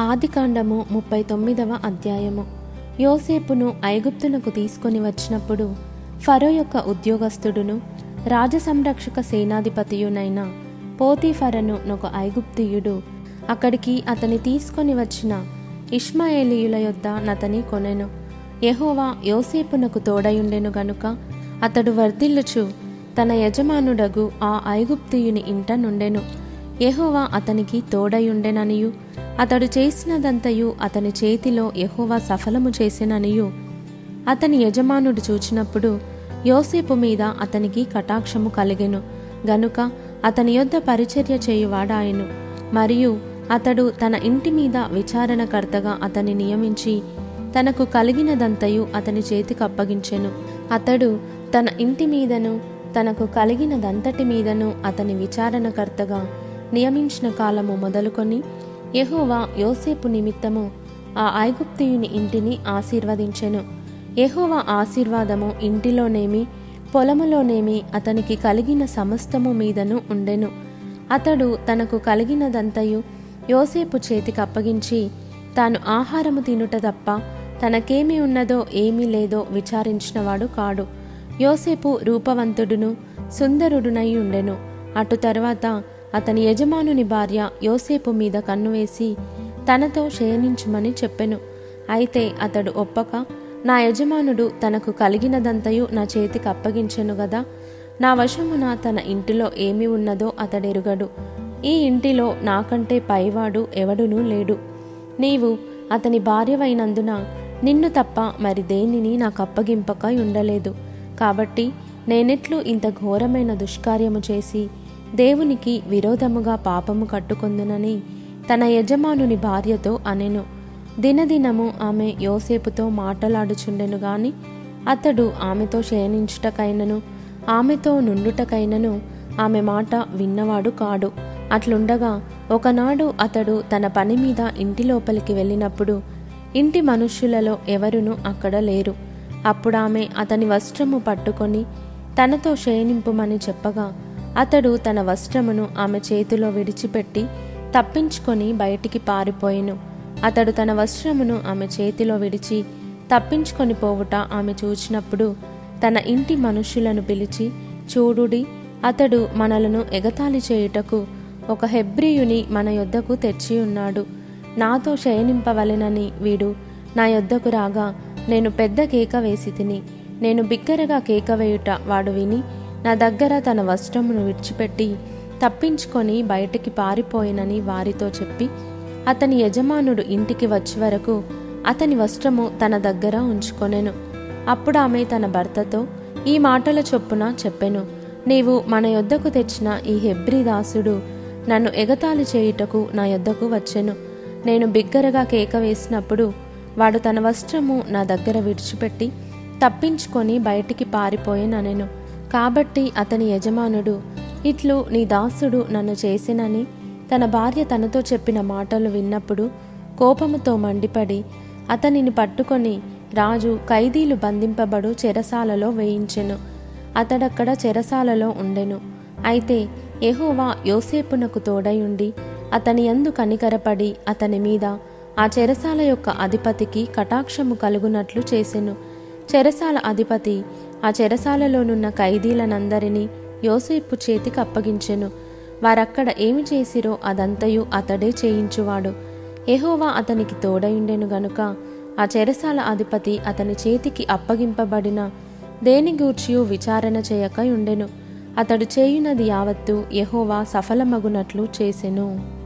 ఆదికాండము ముప్పై తొమ్మిదవ అధ్యాయము. యోసేపును ఐగుప్తునకు తీసుకొని వచ్చినప్పుడు ఫరో యొక్క ఉద్యోగస్తుడును రాజసంరక్షక సేనాధిపతియునైన పోతీఫరను ఒక ఐగుప్తియుడు అక్కడికి అతని తీసుకొని వచ్చిన ఇష్మాయేలీయుల యొద్ద నతని కొనెను. యహోవా యోసేపునకు తోడయుండెను గనుక అతడు వర్ధిల్లుచు తన యజమానుడగు ఆ ఐగుప్తియుని ఇంట నుండెను. యహోవా అతనికి తోడయుండెననియు. అతడు చేసినదంతయు అతని చేతిలో యెహోవా సఫలము చేసిననియు. అతని యజమానుడు చూచినప్పుడు యోసేపు మీద అతనికి కటాక్షము కలిగెను. గనుక అతని యొద్ద పరిచర్య చేయువాడాయను. మరియు అతడు తన ఇంటి మీద విచారణకర్తగా అతని నియమించి తనకు కలిగినదంతయు అతని చేతికి అప్పగించెను. అతడు తన ఇంటి మీదను తనకు కలిగినదంతటి మీదను అతని విచారణకర్తగా నియమించిన కాలము మొదలుకొని యహోవా యోసేపు నిమిత్తము ఆ ఐగుప్తియుని ఇంటిని ఆశీర్వదించెను. యహోవా ఆశీర్వాదము ఇంటిలోనేమి పొలములోనేమి అతనికి కలిగిన సమస్తము మీదను ఉండెను. అతడు తనకు కలిగినదంతయు యోసేపు చేతికి అప్పగించి తాను ఆహారము తినుట తప్ప తనకేమి ఉన్నదో ఏమీ లేదో విచారించినవాడు కాడు. యోసేపు రూపవంతుడును సుందరుడునై ఉండెను. అటు తర్వాత అతని యజమానుని భార్య యోసేపు మీద కన్ను వేసి తనతో శయనించుమని చెప్పెను. అయితే అతడు ఒప్పక నా యజమానుడు తనకు కలిగినదంతయు నా చేతికి అప్పగించెను గదా. నా వశమున తన ఇంటిలో ఏమి ఉన్నదో అతడెరుగడు. ఈ ఇంటిలో నాకంటే పైవాడు ఎవడునూ లేడు. నీవు అతని భార్యవైనందున నిన్ను తప్ప మరి దేనిని నాకు అప్పగింపక ఉండలేదు. కాబట్టి నేనెట్లు ఇంత ఘోరమైన దుష్కార్యము చేసి దేవునికి విరోధముగా పాపము కట్టుకొందునని తన యజమానుని భార్యతో అనెను. దినదినము ఆమె యోసేపుతో మాటలాడుచుండెను గాని అతడు ఆమెతో శయనించుటకైనను ఆమెతో నుండుటకైనను ఆమె మాట విన్నవాడు కాడు. అట్లుండగా ఒకనాడు అతడు తన పని మీద ఇంటి లోపలికి వెళ్ళినప్పుడు ఇంటి మనుష్యులలో ఎవరునూ అక్కడ లేరు. అప్పుడామె అతని వస్త్రము పట్టుకొని తనతో శయనింపుమని చెప్పగా అతడు తన వస్త్రమును ఆమె చేతిలో విడిచిపెట్టి తప్పించుకొని బయటికి పారిపోయెను. అతడు తన వస్త్రమును ఆమె చేతిలో విడిచి తప్పించుకొని పోవుట ఆమె చూచినప్పుడు తన ఇంటి మనుషులను పిలిచి చూడుడి అతడు మనలను ఎగతాళి చేయుటకు ఒక హెబ్రియుని మన యొద్దకు తెచ్చి ఉన్నాడు. నాతో శయనింపవలెనని వీడు నా యొద్దకు రాగా నేను పెద్ద కేక వేసి తిని నేను బిగ్గరగా కేక వేయుట వాడు విని నా దగ్గర తన వస్త్రమును విడిచిపెట్టి తప్పించుకొని బయటికి పారిపోయినని వారితో చెప్పి అతని యజమానుడు ఇంటికి వచ్చే వరకు అతని వస్త్రము తన దగ్గర ఉంచుకొనెను. అప్పుడు ఆమె తన భర్తతో ఈ మాటల చొప్పున చెప్పెను నీవు మన యొద్దకు తెచ్చిన ఈ హెబ్రి దాసుడు నన్ను ఎగతాళి చేయుటకు నా యొద్దకు వచ్చెను. నేను బిగ్గరగా కేక వేసినప్పుడు వాడు తన వస్త్రము నా దగ్గర విడిచిపెట్టి తప్పించుకొని బయటికి పారిపోయేననెను. కాబట్టి అతని యజమానుడు ఇట్లు నీ దాసుడు నన్ను చేసినని తన భార్య తనతో చెప్పిన మాటలు విన్నప్పుడు కోపముతో మండిపడి అతనిని పట్టుకొని రాజు ఖైదీలు బంధింపబడు చెరసాలలో వేయించెను. అతడక్కడ చెరసాలలో ఉండెను. అయితే ఎహోవా యోసేపునకు తోడయుండి అతని యందు కనికరపడి అతని మీద ఆ చెరసాల యొక్క అధిపతికి కటాక్షము కలుగునట్లు చేసెను. చెరసాల అధిపతి ఆ చెరసాలలోనున్న ఖైదీలనందరినీ యోసేపు చేతికి అప్పగించెను. వారక్కడ ఏమి చేసిరో అదంతయు అతడే చేయించువాడు. ఎహోవా అతనికి తోడయుండెను గనుక ఆ చెరసాల అధిపతి అతని చేతికి అప్పగింపబడిన దేని గూర్చియు విచారణ చేయక ఉండెను అతడు చేయునది యావత్తు యహోవా సఫలమగునట్లు చేసెను.